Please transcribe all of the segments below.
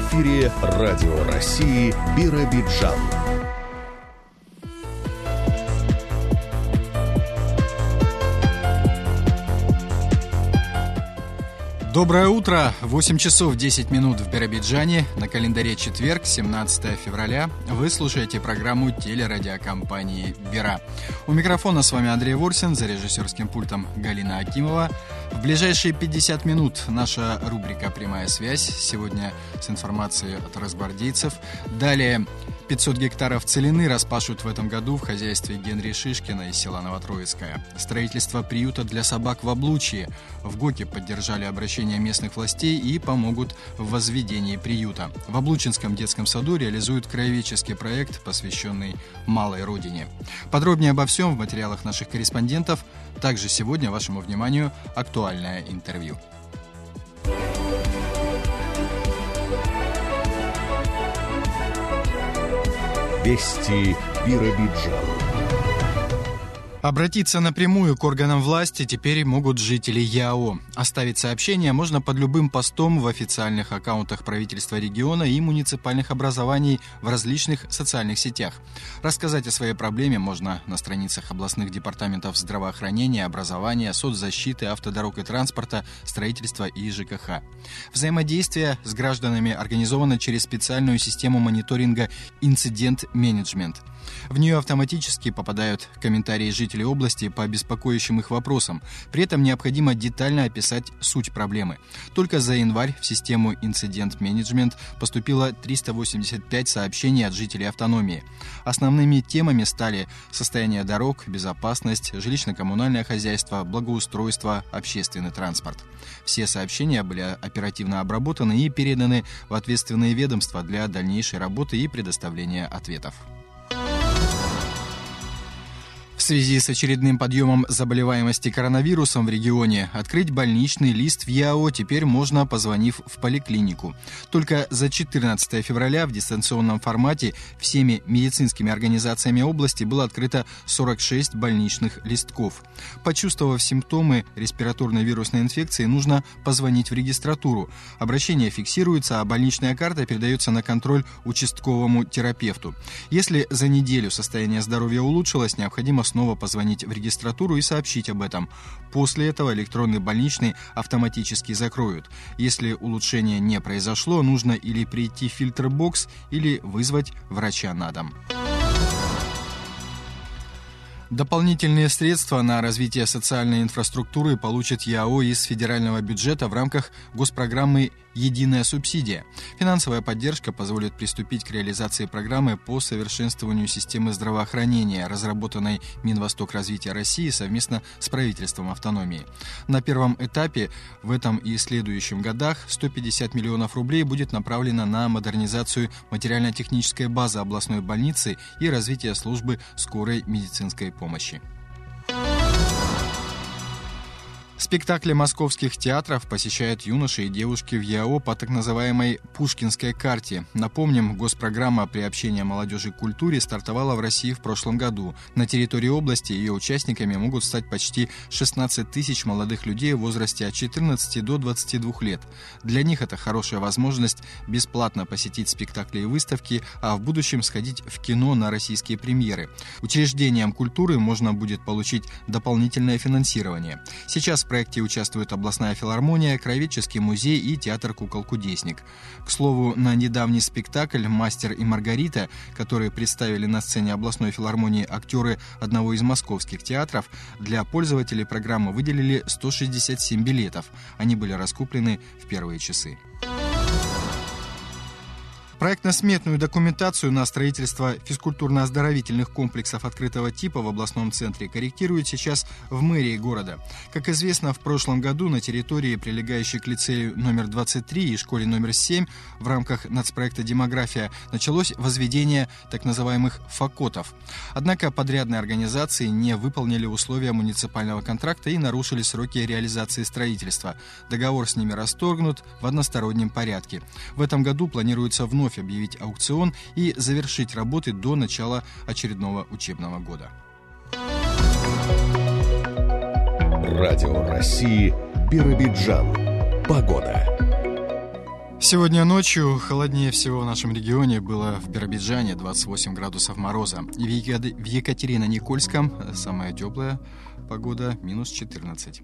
эфире Радио России Биробиджан. Доброе утро! 8 часов 10 минут в Биробиджане. На календаре четверг, 17 февраля. Вы слушаете программу телерадиокомпании «Бира». У микрофона с вами Андрей Ворсин, за режиссерским пультом Галина Акимова. В ближайшие 50 минут наша рубрика «Прямая связь». Сегодня с информацией от разбордейцев. Далее 500 гектаров целины распашут в этом году в хозяйстве Генри Шишкина из села Новотроицкое. Строительство приюта для собак в Облучье. В ГОКе поддержали обращение местных властей и помогут в возведении приюта. В Облучинском детском саду реализуют краеведческий проект, посвященный малой родине. Подробнее обо всем в материалах наших корреспондентов. Также сегодня вашему вниманию актуальное интервью. Вести Биробиджан. Обратиться напрямую к органам власти теперь могут жители ЯО. Оставить сообщение можно под любым постом в официальных аккаунтах правительства региона и муниципальных образований в различных социальных сетях. Рассказать о своей проблеме можно на страницах областных департаментов здравоохранения, образования, соцзащиты, автодорог и транспорта, строительства и ЖКХ. Взаимодействие с гражданами организовано через специальную систему мониторинга «Инцидент-менеджмент». В нее автоматически попадают комментарии жителей области по беспокоящим их вопросам. При этом необходимо детально описать суть проблемы. Только за январь в систему инцидент менеджмент поступило 385 сообщений от жителей автономии. Основными темами стали состояние дорог, безопасность, жилищно-коммунальное хозяйство, благоустройство, общественный транспорт. Все сообщения были оперативно обработаны и переданы в ответственные ведомства для дальнейшей работы и предоставления ответов. В связи с очередным подъемом заболеваемости коронавирусом в регионе открыть больничный лист в ЯО теперь можно, позвонив в поликлинику. Только за 14 февраля в дистанционном формате всеми медицинскими организациями области было открыто 46 больничных листков. Почувствовав симптомы респираторной вирусной инфекции, нужно позвонить в регистратуру. Обращение фиксируется, а больничная карта передается на контроль участковому терапевту. Если за неделю состояние здоровья улучшилось, необходимо снова позвонить в регистратуру и сообщить об этом. После этого электронный больничный автоматически закроют. Если улучшение не произошло, нужно или прийти в фильтр-бокс, или вызвать врача на дом. Дополнительные средства на развитие социальной инфраструктуры получит ЯО из федерального бюджета в рамках госпрограммы «Единая субсидия». Финансовая поддержка позволит приступить к реализации программы по совершенствованию системы здравоохранения, разработанной Минвосток развития России совместно с правительством автономии. На первом этапе в этом и следующем годах 150 миллионов рублей будет направлено на модернизацию материально-технической базы областной больницы и развитие службы скорой медицинской помощи. Спектакли московских театров посещают юноши и девушки в ЯО по так называемой «Пушкинской карте». Напомним, госпрограмма приобщения молодежи к культуре стартовала в России в прошлом году. На территории области ее участниками могут стать почти 16 тысяч молодых людей в возрасте от 14 до 22 лет. Для них это хорошая возможность бесплатно посетить спектакли и выставки, а в будущем сходить в кино на российские премьеры. Учреждениям культуры можно будет получить дополнительное финансирование. Сейчас проекте участвуют областная филармония, Краеведческий музей и театр «Кукол-кудесник». К слову, на недавний спектакль «Мастер и Маргарита», который представили на сцене областной филармонии актеры одного из московских театров, для пользователей программы выделили 167 билетов. Они были раскуплены в первые часы. Проектно-сметную документацию на строительство физкультурно-оздоровительных комплексов открытого типа в областном центре корректируют сейчас в мэрии города. Как известно, в прошлом году на территории, прилегающей к лицею номер 23 и школе номер 7 в рамках нацпроекта «Демография» началось возведение так называемых «факотов». Однако подрядные организации не выполнили условия муниципального контракта и нарушили сроки реализации строительства. Договор с ними расторгнут в одностороннем порядке. В этом году планируется вновь вновь объявить аукцион и завершить работы до начала очередного учебного года. Радио России Биробиджан. Погода. Сегодня ночью холоднее всего в нашем регионе было в Биробиджане 28 градусов мороза. В Екатерино-Никольском самая теплая погода минус 14.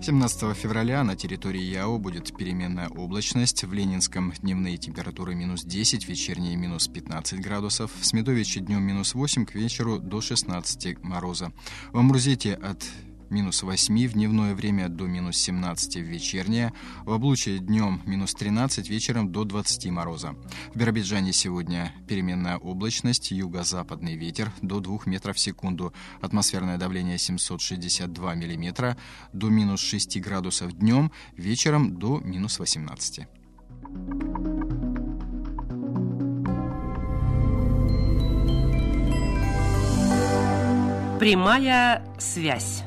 17 февраля на территории Яо будет переменная облачность. В Ленинском дневные температуры минус 10, вечерние минус 15 градусов. В Смедовиче днем минус 8, к вечеру до 16 мороза. В Амрузете от минус 8 в дневное время до минус 17 в вечернее, в Облучье днем минус 13, вечером до 20 мороза. В Биробиджане сегодня переменная облачность, юго-западный ветер до 2 метров в секунду, атмосферное давление 762 миллиметра, до минус 6 градусов днем, вечером до минус 18. Прямая связь.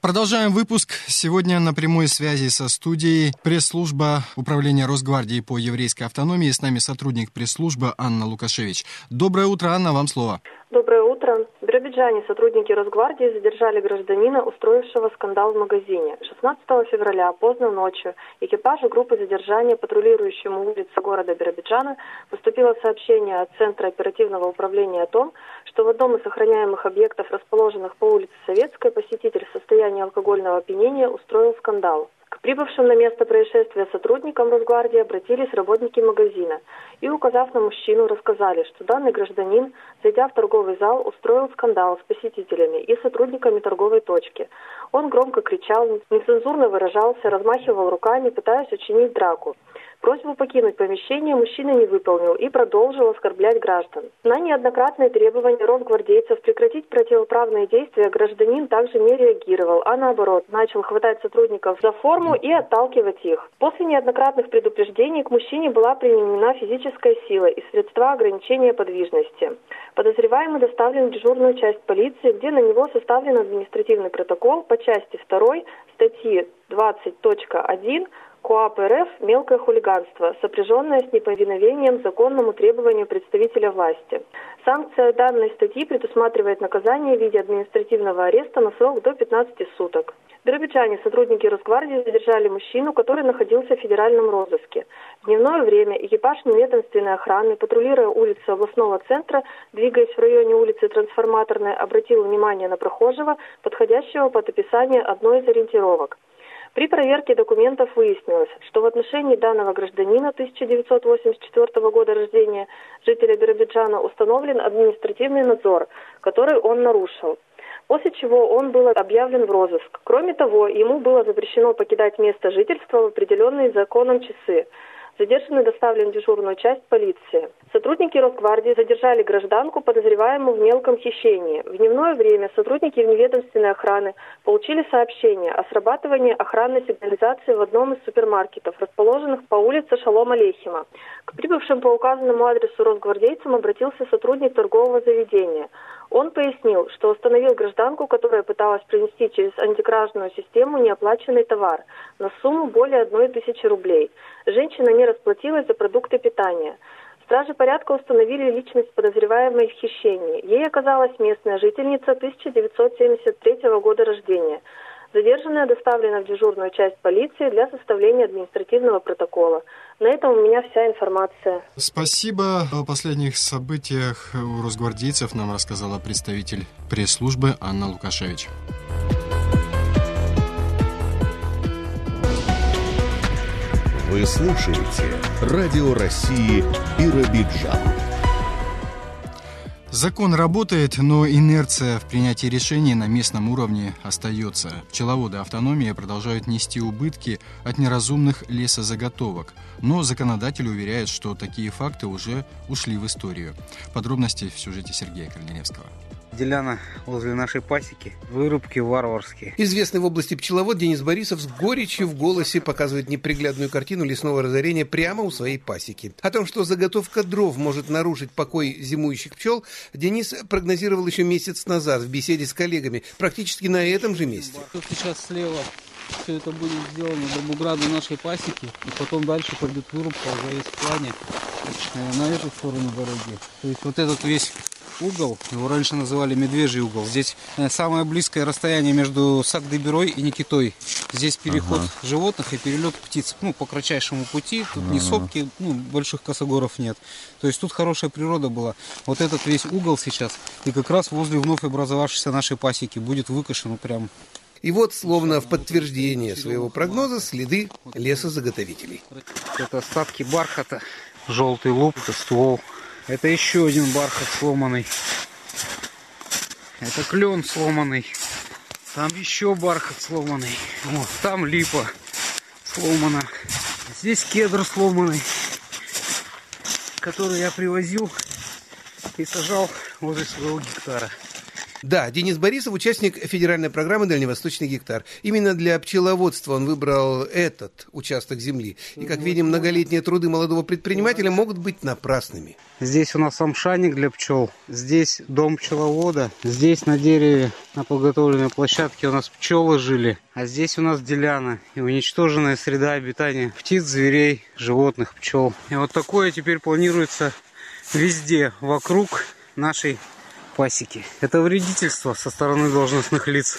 Продолжаем выпуск. Сегодня на прямой связи со студией пресс-служба Управления Росгвардии по еврейской автономии. С нами сотрудник пресс-службы Анна Лукашевич. Доброе утро, Анна, вам слово. Доброе утро. В Биробиджане сотрудники Росгвардии задержали гражданина, устроившего скандал в магазине. 16 февраля поздно ночью экипажу группы задержания, патрулирующему улицы города Биробиджана, поступило сообщение от Центра оперативного управления о том, что в одном из охраняемых объектов, расположенных по улице Советской, посетитель в состоянии алкогольного опьянения устроил скандал. К прибывшим на место происшествия сотрудникам Росгвардии обратились работники магазина и, указав на мужчину, рассказали, что данный гражданин, зайдя в торговый зал, устроил скандал с посетителями и сотрудниками торговой точки. Он громко кричал, нецензурно выражался, размахивал руками, пытаясь учинить драку. Просьбу покинуть помещение мужчина не выполнил и продолжил оскорблять граждан. На неоднократные требования росгвардейцев прекратить противоправные действия гражданин также не реагировал, а наоборот, начал хватать сотрудников за форму и отталкивать их. После неоднократных предупреждений к мужчине была применена физическая сила и средства ограничения подвижности. Подозреваемый доставлен в дежурную часть полиции, где на него составлен административный протокол по части 2 статьи 20.1 КоАП РФ – мелкое хулиганство, сопряженное с неповиновением законному требованию представителя власти. Санкция данной статьи предусматривает наказание в виде административного ареста на срок до 15 суток. В Биробиджане сотрудники Росгвардии задержали мужчину, который находился в федеральном розыске. В дневное время экипаж неведомственной охраны, патрулируя улицы областного центра, двигаясь в районе улицы Трансформаторной, обратил внимание на прохожего, подходящего под описание одной из ориентировок – при проверке документов выяснилось, что в отношении данного гражданина 1984 года рождения, жителя Биробиджана, установлен административный надзор, который он нарушил после чего он был объявлен в розыск. Кроме того, ему было запрещено покидать место жительства в определенные законом часы. Задержанный доставлен в дежурную часть полиции. Сотрудники Росгвардии задержали гражданку, подозреваемую в мелком хищении. В дневное время сотрудники вневедомственной охраны получили сообщение о срабатывании охранной сигнализации в одном из супермаркетов, расположенных по улице Шалома Лехима. К прибывшим по указанному адресу росгвардейцам обратился сотрудник торгового заведения. Он пояснил, что остановил гражданку, которая пыталась принести через антикражную систему неоплаченный товар на сумму более одной тысячи рублей. Женщина не расплатилась за продукты питания. Стражи порядка установили личность подозреваемой в хищении. Ей оказалась местная жительница 1973 года рождения. Задержанная доставлена в дежурную часть полиции для составления административного протокола. На этом у меня вся информация. Спасибо. О последних событиях у росгвардейцев нам рассказала представитель пресс-службы Анна Лукашевич. Вы слушаете Радио России Биробиджан. Закон работает, но инерция в принятии решений на местном уровне остается. Пчеловоды автономии продолжают нести убытки от неразумных лесозаготовок, но законодатель уверяет, что такие факты уже ушли в историю. Подробности в сюжете Сергея Корнелевского деляна возле нашей пасеки. Вырубки варварские. Известный в области пчеловод Денис Борисов с горечью в голосе показывает неприглядную картину лесного разорения прямо у своей пасеки. О том, что заготовка дров может нарушить покой зимующих пчел, Денис прогнозировал еще месяц назад в беседе с коллегами, практически на этом же месте. Тут сейчас слева все это будет сделано до бугра до нашей пасеки, и потом дальше пойдет вырубка уже есть в плане э, на эту сторону дороги. То есть вот этот весь угол, его раньше называли медвежий угол. Здесь э, самое близкое расстояние между Сагдыберой и Никитой. Здесь переход ага. животных и перелет птиц. Ну, по кратчайшему пути. Тут ага. не сопки, ну, больших косогоров нет. То есть тут хорошая природа была. Вот этот весь угол сейчас. И как раз возле вновь образовавшейся нашей пасеки будет выкашен прям и вот, словно в подтверждение своего прогноза, следы лесозаготовителей. Это остатки бархата, желтый лук, это ствол. Это еще один бархат сломанный. Это клен сломанный. Там еще бархат сломанный. Вот, там липа сломана. Здесь кедр сломанный, который я привозил и сажал возле своего гектара. Да, Денис Борисов, участник федеральной программы «Дальневосточный гектар». Именно для пчеловодства он выбрал этот участок земли. И, как видим, многолетние труды молодого предпринимателя могут быть напрасными. Здесь у нас амшаник для пчел, здесь дом пчеловода, здесь на дереве, на подготовленной площадке у нас пчелы жили, а здесь у нас деляна и уничтоженная среда обитания птиц, зверей, животных, пчел. И вот такое теперь планируется везде вокруг нашей пасеки. Это вредительство со стороны должностных лиц.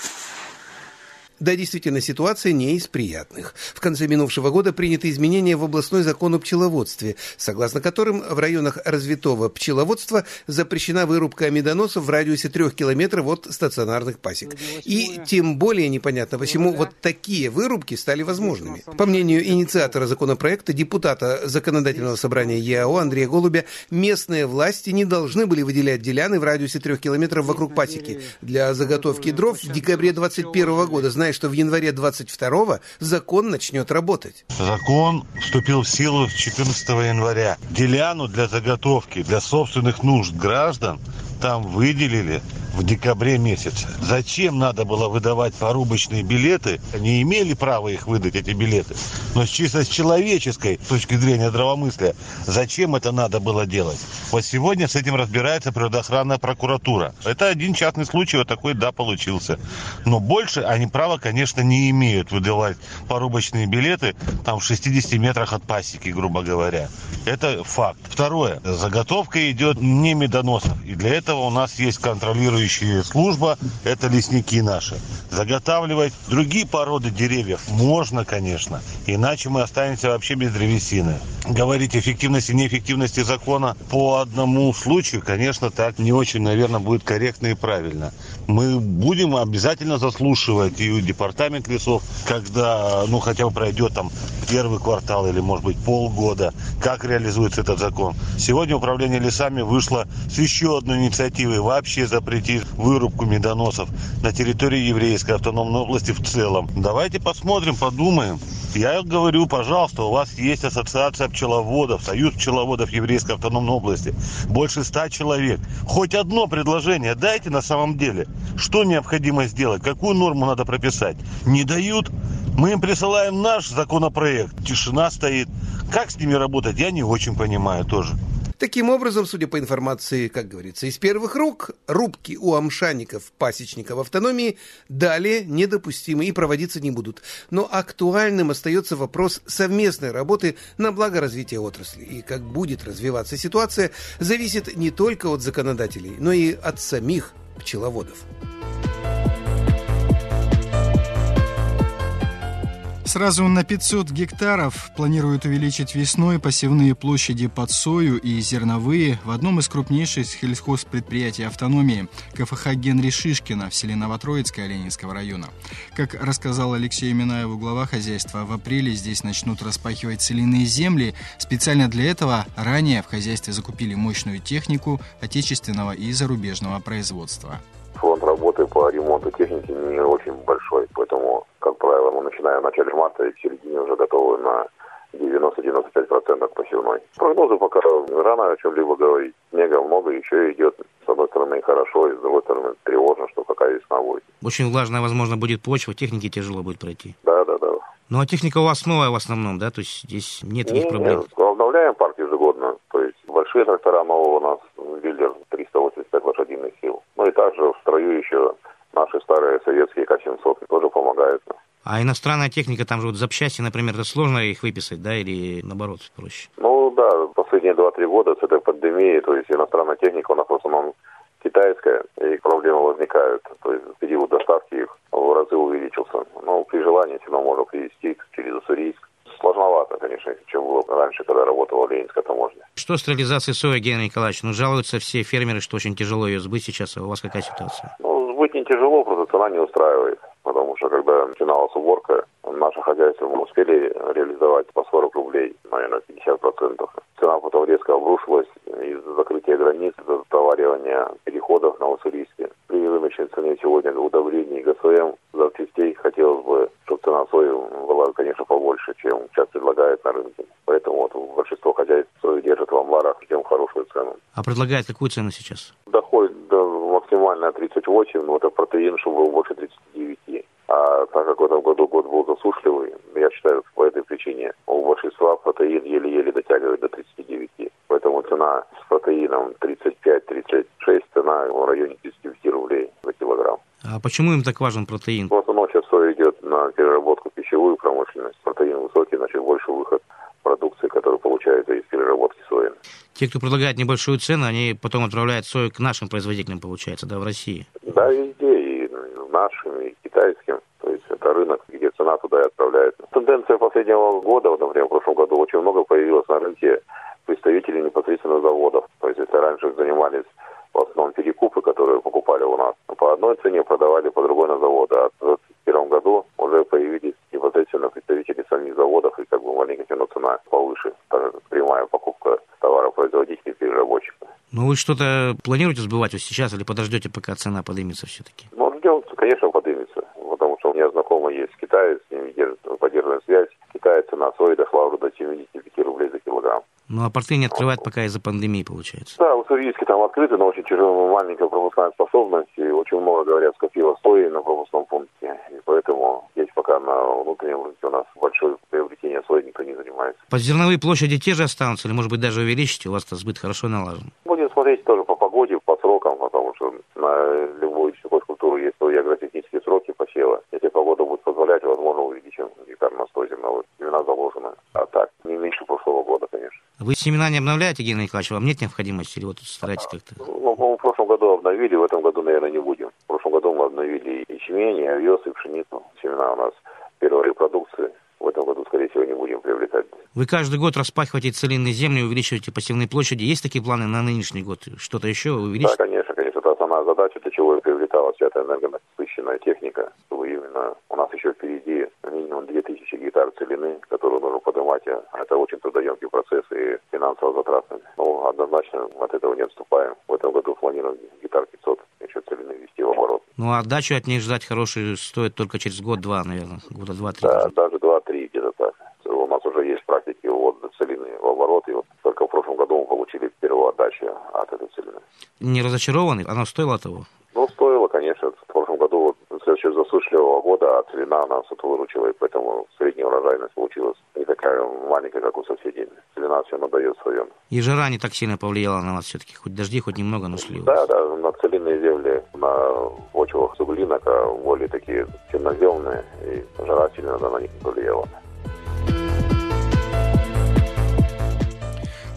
Да, действительно, ситуация не из приятных. В конце минувшего года приняты изменения в областной закон о пчеловодстве, согласно которым в районах развитого пчеловодства запрещена вырубка медоносов в радиусе трех километров от стационарных пасек. И тем более непонятно, почему вот такие вырубки стали возможными. По мнению инициатора законопроекта, депутата Законодательного собрания ЕАО Андрея Голубя, местные власти не должны были выделять деляны в радиусе трех километров вокруг пасеки для заготовки дров в декабре 2021 года, зная, зная, что в январе 22-го закон начнет работать. Закон вступил в силу 14 января. Деляну для заготовки, для собственных нужд граждан там выделили в декабре месяце. Зачем надо было выдавать порубочные билеты? Они имели право их выдать, эти билеты. Но чисто с человеческой точки зрения здравомыслия, зачем это надо было делать? Вот сегодня с этим разбирается природоохранная прокуратура. Это один частный случай, вот такой, да, получился. Но больше они права, конечно, не имеют выдавать порубочные билеты там в 60 метрах от пасеки, грубо говоря. Это факт. Второе. Заготовка идет не медоносов. И для этого у нас есть контролирующая служба – это лесники наши. Заготавливать другие породы деревьев можно, конечно, иначе мы останемся вообще без древесины. Говорить эффективности, неэффективности закона по одному случаю, конечно, так не очень, наверное, будет корректно и правильно. Мы будем обязательно заслушивать и департамент лесов, когда, ну, хотя бы пройдет там первый квартал или, может быть, полгода, как реализуется этот закон. Сегодня управление лесами вышло с еще одной инициативой вообще запретить запретить вырубку медоносов на территории еврейской автономной области в целом. Давайте посмотрим, подумаем. Я говорю, пожалуйста, у вас есть ассоциация пчеловодов, союз пчеловодов еврейской автономной области. Больше ста человек. Хоть одно предложение дайте на самом деле. Что необходимо сделать? Какую норму надо прописать? Не дают? Мы им присылаем наш законопроект. Тишина стоит. Как с ними работать, я не очень понимаю тоже. Таким образом, судя по информации, как говорится, из первых рук, рубки у амшаников, пасечников автономии далее недопустимы и проводиться не будут. Но актуальным остается вопрос совместной работы на благо развития отрасли. И как будет развиваться ситуация, зависит не только от законодателей, но и от самих пчеловодов. Сразу на 500 гектаров планируют увеличить весной посевные площади под сою и зерновые в одном из крупнейших сельхозпредприятий автономии КФХ Генри Шишкина в селе Новотроицкое Ленинского района. Как рассказал Алексей Минаеву, глава хозяйства, в апреле здесь начнут распахивать целинные земли. Специально для этого ранее в хозяйстве закупили мощную технику отечественного и зарубежного производства. Работы по ремонту техники не очень большой, поэтому как правило, мы начинаем в начале марта и в середине уже готовы на 90-95% посевной. Прогнозы пока рано о чем-либо говорить. Снега много, еще идет. С одной стороны хорошо, и с другой стороны тревожно, что какая весна будет. Очень влажная, возможно, будет почва, технике тяжело будет пройти. Да, да, да. Ну а техника у вас новая в основном, да? То есть здесь нет таких проблем? Нет, обновляем парк ежегодно. То есть большие трактора нового у нас, Виллер 385 лошадиных сил. Ну и также в строю еще наши старые советские К-700 тоже помогают. А иностранная техника, там же вот запчасти, например, это сложно их выписать, да, или наоборот проще? Ну да, последние 2-3 года с этой пандемией, то есть иностранная техника у нас в основном китайская, и проблемы возникают. То есть период доставки их в разы увеличился. Но при желании всегда можно привезти через Уссурийск. Сложновато, конечно, чем было раньше, когда работала Ленинская таможня. Что с реализацией сои, Геннадий Николаевич? Ну, жалуются все фермеры, что очень тяжело ее сбыть сейчас. А у вас какая ситуация? Ну, сбыть не тяжело, просто цена не устраивает. Потому что когда начиналась уборка, наше хозяйство мы успели реализовать по 40 рублей, наверное, 50%. Цена потом резко обрушилась из-за закрытия границ, из-за затоваривания переходов на Уссурийске. При рыночной цене сегодня удобрений ГСМ запчастей хотелось бы, чтобы цена сои была, конечно, побольше, чем сейчас предлагает на рынке. Поэтому вот большинство хозяйств сою держат в амбарах, тем хорошую цену. А предлагает какую цену сейчас? Доходит до максимально 38, но это протеин, чтобы был больше 39. А так как в этом году год был засушливый, я считаю, по этой причине у большинства протеин еле-еле дотягивает до 39. Поэтому цена с протеином 35-36, цена в районе 35 рублей за килограмм. А почему им так важен протеин? В основном сейчас все идет на переработку пищевую промышленность. Протеин высокий, значит больше выход продукции, которую получается из переработки сои. Те, кто предлагает небольшую цену, они потом отправляют сою к нашим производителям, получается, да, в России? Да, везде, и нашим, и китайским. То есть это рынок, где цена туда и отправляется. Тенденция последнего года, вот, например, в прошлом году очень много появилось на рынке представителей непосредственно заводов. То есть если раньше занимались в основном перекупы, которые покупали у нас, по одной цене продавали по другой на заводы. А в 2021 году уже появились непосредственно представители самих заводов, и как бы маленькая все цена повыше, так как прямая покупка товара производителей переработчика. Ну вы что-то планируете сбывать вот сейчас или подождете, пока цена поднимется все-таки? Ну, ждем, конечно, поднимется, потому что у меня знакомый есть китаец, с ними держит, поддерживаем связь. Китай цена сои дошла уже до 75 рублей за килограмм. Ну, а порты не открывают пока из-за пандемии, получается. Да, уссурийске там открыты, но очень тяжелая маленькая пропускная способность. И очень много, говорят, скопило сои на пропускном пункте. И поэтому здесь пока на внутреннем рынке у нас большое приобретение сои никто не занимается. По зерновые площади те же останутся или, может быть, даже увеличите? У вас-то сбыт хорошо налажен. Будем смотреть тоже по погоде, по срокам, потому что на любую сельхозкультуру есть свои агротехнические сроки посева. Если погода будет позволять, возможно, увеличим гектар на 100 зерновых. Семена заложены. А так, не меньше прошлого года, конечно. Вы семена не обновляете, Геннадий Николаевич? Вам нет необходимости? Или вот стараетесь как-то? Ну, в прошлом году обновили, в этом году, наверное, не будем. В прошлом году мы обновили и ячмень, и овес, и пшеницу. Семена у нас первой репродукции. В этом году, скорее всего, не будем приобретать. Вы каждый год распахиваете целинные земли, увеличиваете посевные площади. Есть такие планы на нынешний год? Что-то еще увеличить? Да, конечно, конечно. Это основная задача, для чего и приобреталась вся эта энергонасыщенная техника, чтобы именно у нас еще впереди 2000 гектар целины, которые нужно поднимать. А это очень трудоемкий процесс и финансово затратный. Но однозначно от этого не отступаем. В этом году планируем гектар 500 еще целины ввести в оборот. Ну, а отдачу от них ждать хорошую стоит только через год-два, наверное. Года два-три. Да, даже два-три где-то так. У нас уже есть практики ввода целины в оборот. И вот только в прошлом году мы получили первую отдачу от этой целины. Не разочарованы? Оно стоило того? Ну, стоило, конечно. В прошлом году, вот, следующего засушливого года, а целина нас вот выручила, и поэтому средняя урожайность получилась не такая маленькая, как у соседей. Целина все надает свое. И жара не так сильно повлияла на вас все-таки? Хоть дожди, хоть немного, но шли. Да, да, на целинные земли, на почвах суглинок, а более такие темноземные, и жара сильно на них не повлияла.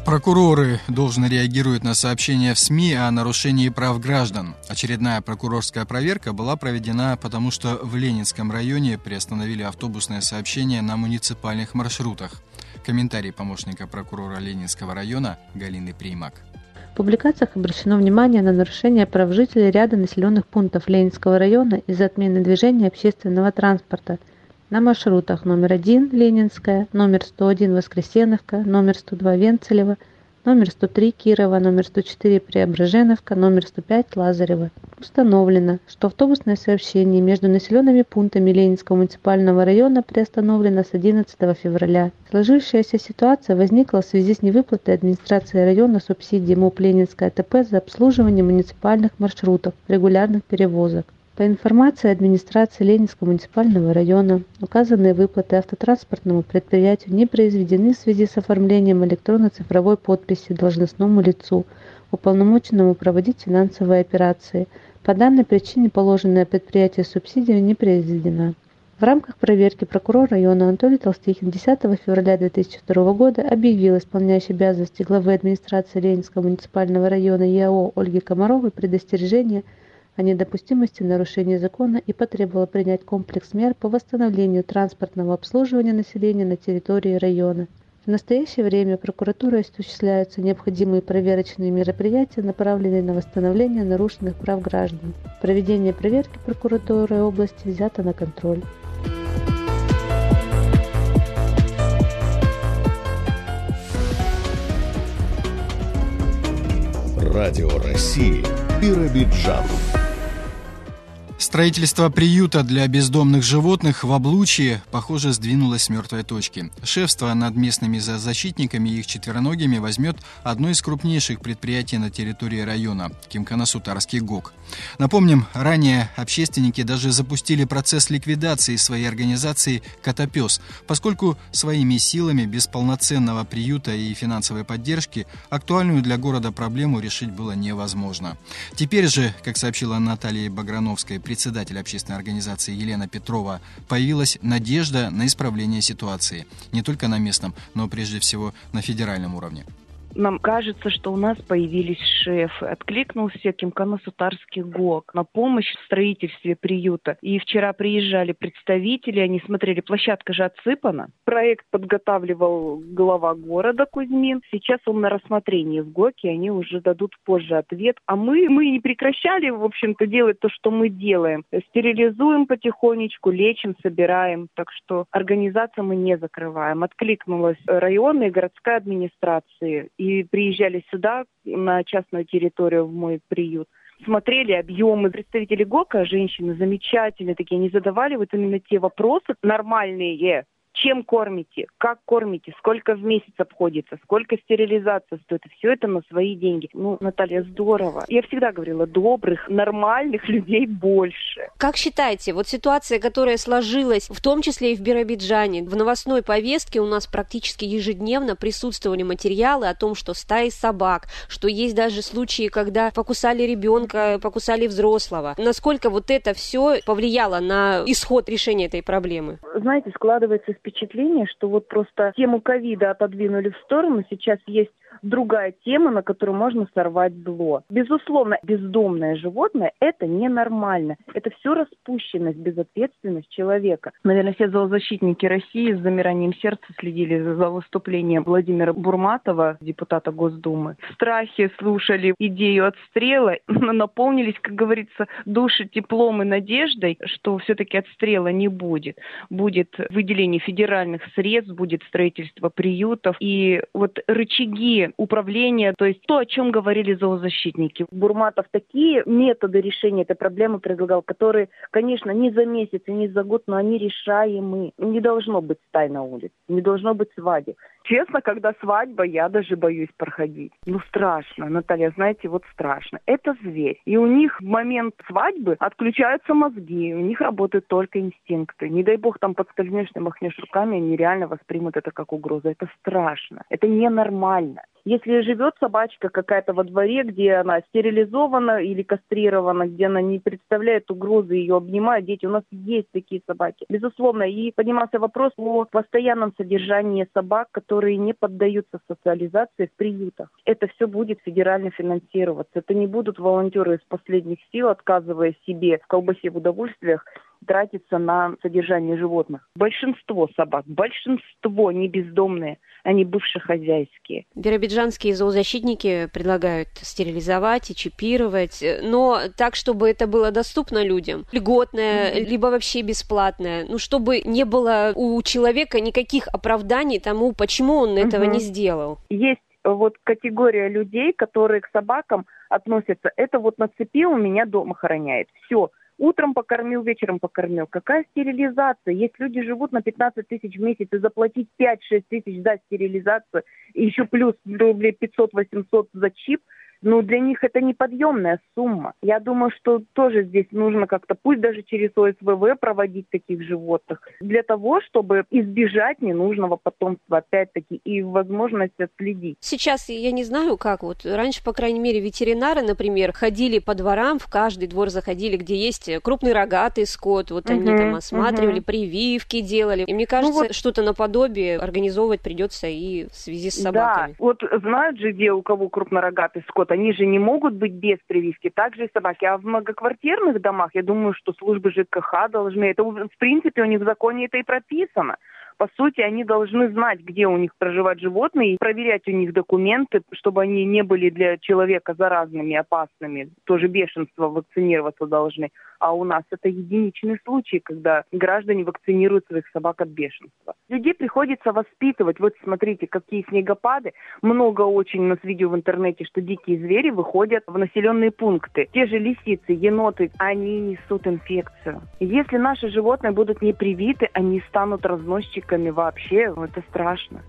Прокуроры должны реагируют на сообщения в СМИ о нарушении прав граждан. Очередная прокурорская проверка была проведена, потому что в Ленинском районе приостановили автобусное сообщение на муниципальных маршрутах. Комментарий помощника прокурора Ленинского района Галины Примак. В публикациях обращено внимание на нарушение прав жителей ряда населенных пунктов Ленинского района из-за отмены движения общественного транспорта – на маршрутах номер 1 Ленинская, номер 101 Воскресеновка, номер 102 Венцелева, номер 103 Кирова, номер 104 Преображеновка, номер 105 Лазарева. Установлено, что автобусное сообщение между населенными пунктами Ленинского муниципального района приостановлено с 11 февраля. Сложившаяся ситуация возникла в связи с невыплатой администрации района субсидий МУП Ленинская ТП за обслуживание муниципальных маршрутов регулярных перевозок. По информации администрации Ленинского муниципального района, указанные выплаты автотранспортному предприятию не произведены в связи с оформлением электронно-цифровой подписи должностному лицу, уполномоченному проводить финансовые операции. По данной причине положенная предприятие субсидия не произведена. В рамках проверки прокурор района Анатолий Толстихин 10 февраля 2002 года объявил исполняющей обязанности главы администрации Ленинского муниципального района ЯО Ольги Комаровой предостережение о недопустимости нарушения закона и потребовал принять комплекс мер по восстановлению транспортного обслуживания населения на территории района. В настоящее время прокуратурой осуществляются необходимые проверочные мероприятия, направленные на восстановление нарушенных прав граждан. Проведение проверки прокуратуры области взято на контроль. Радио России Биробиджан. Строительство приюта для бездомных животных в Облучье, похоже, сдвинулось с мертвой точки. Шефство над местными защитниками и их четвероногими возьмет одно из крупнейших предприятий на территории района – Кимканасутарский ГОК. Напомним, ранее общественники даже запустили процесс ликвидации своей организации «Котопес», поскольку своими силами без полноценного приюта и финансовой поддержки актуальную для города проблему решить было невозможно. Теперь же, как сообщила Наталья Баграновская, председатель общественной организации Елена Петрова, появилась надежда на исправление ситуации. Не только на местном, но прежде всего на федеральном уровне. Нам кажется, что у нас появились шефы. Откликнулся Кимкано-Сутарский ГОК на помощь в строительстве приюта. И вчера приезжали представители, они смотрели, площадка же отсыпана. Проект подготавливал глава города Кузьмин. Сейчас он на рассмотрении в ГОКе, они уже дадут позже ответ. А мы, мы не прекращали, в общем-то, делать то, что мы делаем. Стерилизуем потихонечку, лечим, собираем. Так что организацию мы не закрываем. Откликнулась районная и городская администрации и приезжали сюда, на частную территорию, в мой приют смотрели объемы. Представители ГОКа, женщины замечательные такие, они задавали вот именно те вопросы нормальные, чем кормите, как кормите, сколько в месяц обходится, сколько стерилизация стоит. Все это на свои деньги. Ну, Наталья, здорово. Я всегда говорила, добрых, нормальных людей больше. Как считаете, вот ситуация, которая сложилась, в том числе и в Биробиджане, в новостной повестке у нас практически ежедневно присутствовали материалы о том, что стаи собак, что есть даже случаи, когда покусали ребенка, покусали взрослого. Насколько вот это все повлияло на исход решения этой проблемы? Знаете, складывается впечатление, что вот просто тему ковида отодвинули в сторону, сейчас есть другая тема, на которую можно сорвать зло. Безусловно, бездомное животное – это ненормально. Это все распущенность, безответственность человека. Наверное, все зоозащитники России с замиранием сердца следили за выступлением Владимира Бурматова, депутата Госдумы. В страхе слушали идею отстрела, наполнились, как говорится, души теплом и надеждой, что все-таки отстрела не будет. Будет выделение федеральных средств, будет строительство приютов. И вот рычаги управления, то есть то, о чем говорили зоозащитники. Бурматов такие методы решения этой проблемы предлагал, которые, конечно, не за месяц и не за год, но они решаемы. Не должно быть стай на улице, не должно быть свадеб. Честно, когда свадьба, я даже боюсь проходить. Ну, страшно, Наталья, знаете, вот страшно. Это зверь. И у них в момент свадьбы отключаются мозги, у них работают только инстинкты. Не дай бог там подскользнешься, махнешь руками, они реально воспримут это как угрозу. Это страшно. Это ненормально. Если живет собачка какая-то во дворе, где она стерилизована или кастрирована, где она не представляет угрозы, ее обнимают дети, у нас есть такие собаки. Безусловно, и поднимался вопрос о постоянном содержании собак, которые не поддаются социализации в приютах. Это все будет федерально финансироваться. Это не будут волонтеры из последних сил, отказывая себе в колбасе в удовольствиях, тратиться на содержание животных. Большинство собак, большинство не бездомные, они бывшие хозяйские. Биробиджанские зоозащитники предлагают стерилизовать и чипировать, но так, чтобы это было доступно людям, льготное, mm-hmm. либо вообще бесплатное, ну, чтобы не было у человека никаких оправданий тому, почему он mm-hmm. этого не сделал. Есть вот категория людей, которые к собакам относятся, это вот на цепи у меня дома хороняет. Все, Утром покормил, вечером покормил. Какая стерилизация? Есть люди живут на 15 тысяч в месяц и заплатить 5-6 тысяч за стерилизацию, и еще плюс рублей 500-800 за чип. Ну, для них это неподъемная сумма. Я думаю, что тоже здесь нужно как-то, пусть даже через ОСВВ проводить таких животных, для того, чтобы избежать ненужного потомства, опять-таки, и возможность отследить. Сейчас я не знаю, как вот. Раньше, по крайней мере, ветеринары, например, ходили по дворам, в каждый двор заходили, где есть крупный рогатый скот. Вот угу, они там осматривали, угу. прививки делали. И мне кажется, ну, вот... что-то наподобие организовывать придется и в связи с собаками. Да, вот знают же, где у кого крупнорогатый скот, они же не могут быть без прививки, также и собаки. А в многоквартирных домах, я думаю, что службы ЖКХ должны, это в принципе у них в законе это и прописано. По сути, они должны знать, где у них проживают животные, и проверять у них документы, чтобы они не были для человека заразными, опасными. Тоже бешенство вакцинироваться должны. А у нас это единичный случай, когда граждане вакцинируют своих собак от бешенства. Людей приходится воспитывать. Вот смотрите, какие снегопады. Много очень у нас видео в интернете, что дикие звери выходят в населенные пункты. Те же лисицы, еноты, они несут инфекцию. Если наши животные будут не привиты, они станут разносчиками вообще. Это страшно.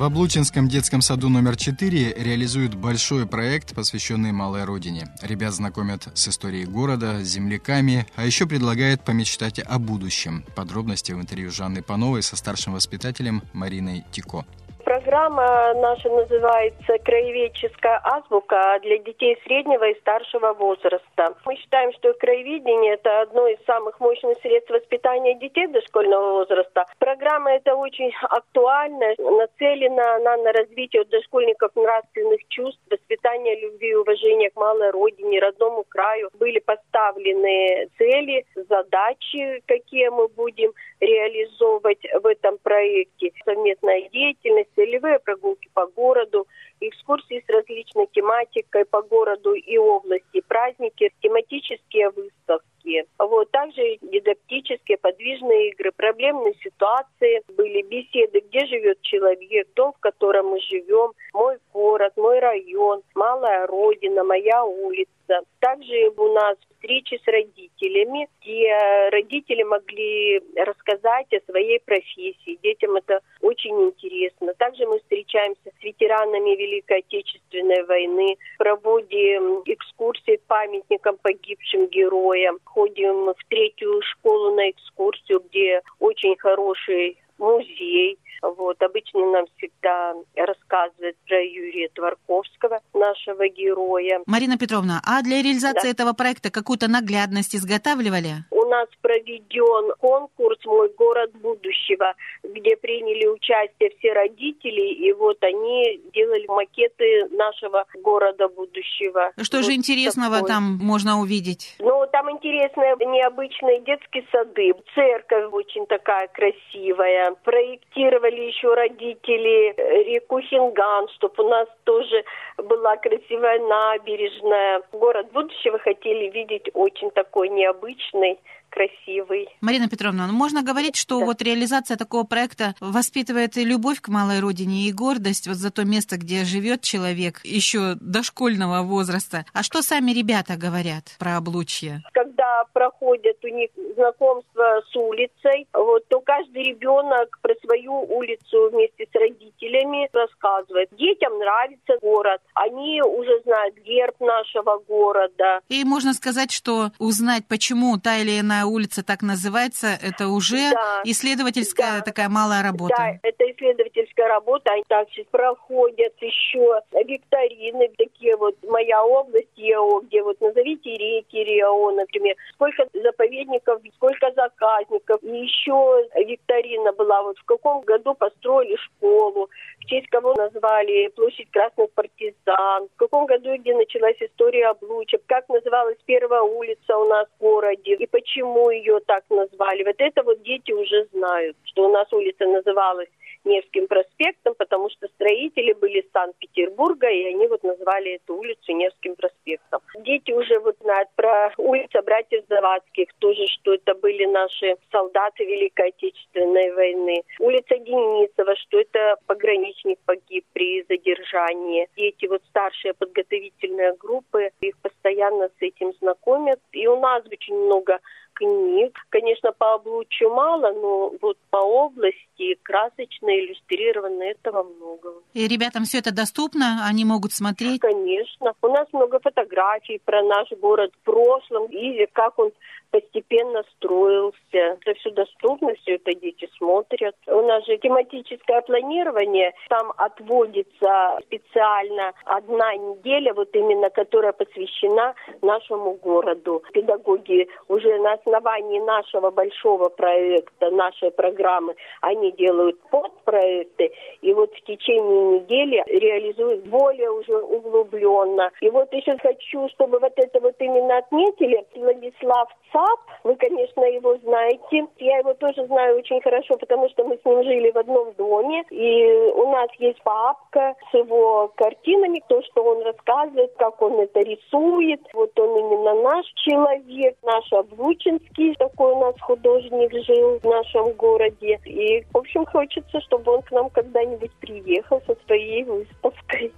В Облучинском детском саду номер 4 реализуют большой проект, посвященный малой родине. Ребят знакомят с историей города, с земляками, а еще предлагают помечтать о будущем. Подробности в интервью Жанны Пановой со старшим воспитателем Мариной Тико. Программа наша называется «Краеведческая азбука» для детей среднего и старшего возраста. Мы считаем, что краеведение – это одно из самых мощных средств воспитания детей дошкольного возраста. Программа эта очень актуальна, нацелена она на развитие у дошкольников нравственных чувств, воспитание любви и уважения к малой родине, родному краю. Были поставлены цели, задачи, какие мы будем реализовывать в этом проекте. Совместная деятельность, целевые прогулки по городу, экскурсии с различной тематикой по городу и области, праздники, тематические выставки. Вот. Также дидактические подвижные игры, проблемные ситуации, были беседы, где живет человек, дом, в котором мы живем, мой город, мой район, малая родина, моя улица. Также у нас встречи с родителями, где родители могли рассказать о своей профессии. Детям это очень интересно. Также мы встречаемся с ветеранами Великой Отечественной войны, проводим экскурсии к памятникам погибшим героям, ходим в третью школу на экскурсию, где очень хороший музей. Вот, обычно нам всегда рассказывают про Юрия Творковского, нашего героя. Марина Петровна, а для реализации да. этого проекта какую-то наглядность изготавливали? У нас проведен конкурс «Мой город будущего», где приняли участие все родители, и вот они делали макеты нашего города будущего. Что вот же интересного такой. там можно увидеть? Ну, там интересные, необычные детские сады, церковь очень такая красивая, проектировали еще родители реку Хинган, чтобы у нас тоже была красивая набережная. Город будущего хотели видеть очень такой необычный, красивый. Марина Петровна, ну можно говорить, что да. вот реализация такого проекта воспитывает и любовь к малой родине, и гордость вот за то место, где живет человек еще дошкольного возраста. А что сами ребята говорят про облучье? Когда проходят у них знакомство с улицей, вот, то каждый ребенок про свою улицу вместе с родителями рассказывает. Детям нравится город, они уже знают герб нашего города. И можно сказать, что узнать, почему та или иная улица так называется, это уже да. исследовательская да. такая малая работа. Да, это исследовательская работа. Они также проходят еще викторины, такие вот «Моя область ЕО», где вот назовите реки РИО, например, сколько заповедников, сколько заказников. И еще викторина была, вот в каком году построили школу, в честь кого назвали площадь Красных Партизан, в каком году где началась история облучек, как называлась первая улица у нас в городе и почему ее так назвали. Вот это вот дети уже знают, что у нас улица называлась Невским проспектом, потому что строители были из Санкт-Петербурга, и они вот назвали эту улицу Невским проспектом. Дети уже вот знают про улицу братьев Завадских, тоже, что это были наши солдаты Великой Отечественной войны. Улица Денисова, что это пограничник погиб при задержании. Дети вот старшие подготовительные группы, их постоянно с этим знакомят. И у нас очень много книг. Конечно, по облучью мало, но вот по области красочно иллюстрировано этого много. И ребятам все это доступно? Они могут смотреть? Конечно. У нас много фотографий про наш город в прошлом или как он постепенно строился. Это все доступно, все это дети смотрят. У нас же тематическое планирование, там отводится специально одна неделя, вот именно которая посвящена нашему городу. Педагоги уже на основании нашего большого проекта, нашей программы, они делают подпроекты, и вот в течение недели реализуют более уже углубленно. И вот еще хочу, чтобы вот это вот именно отметили Владислав ЦАП, вы, конечно, его знаете. Я его тоже знаю очень хорошо, потому что мы с ним жили в одном доме. И у нас есть папка с его картинами, то, что он рассказывает, как он это рисует. Вот он именно наш человек, наш Облучинский, такой у нас художник жил в нашем городе. И, в общем, хочется, чтобы он к нам когда-нибудь приехал со своей выставкой.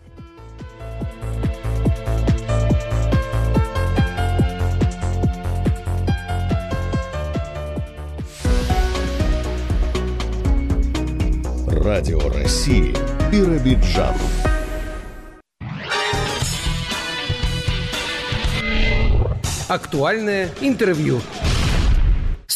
Радио России Биробиджан. Актуальное интервью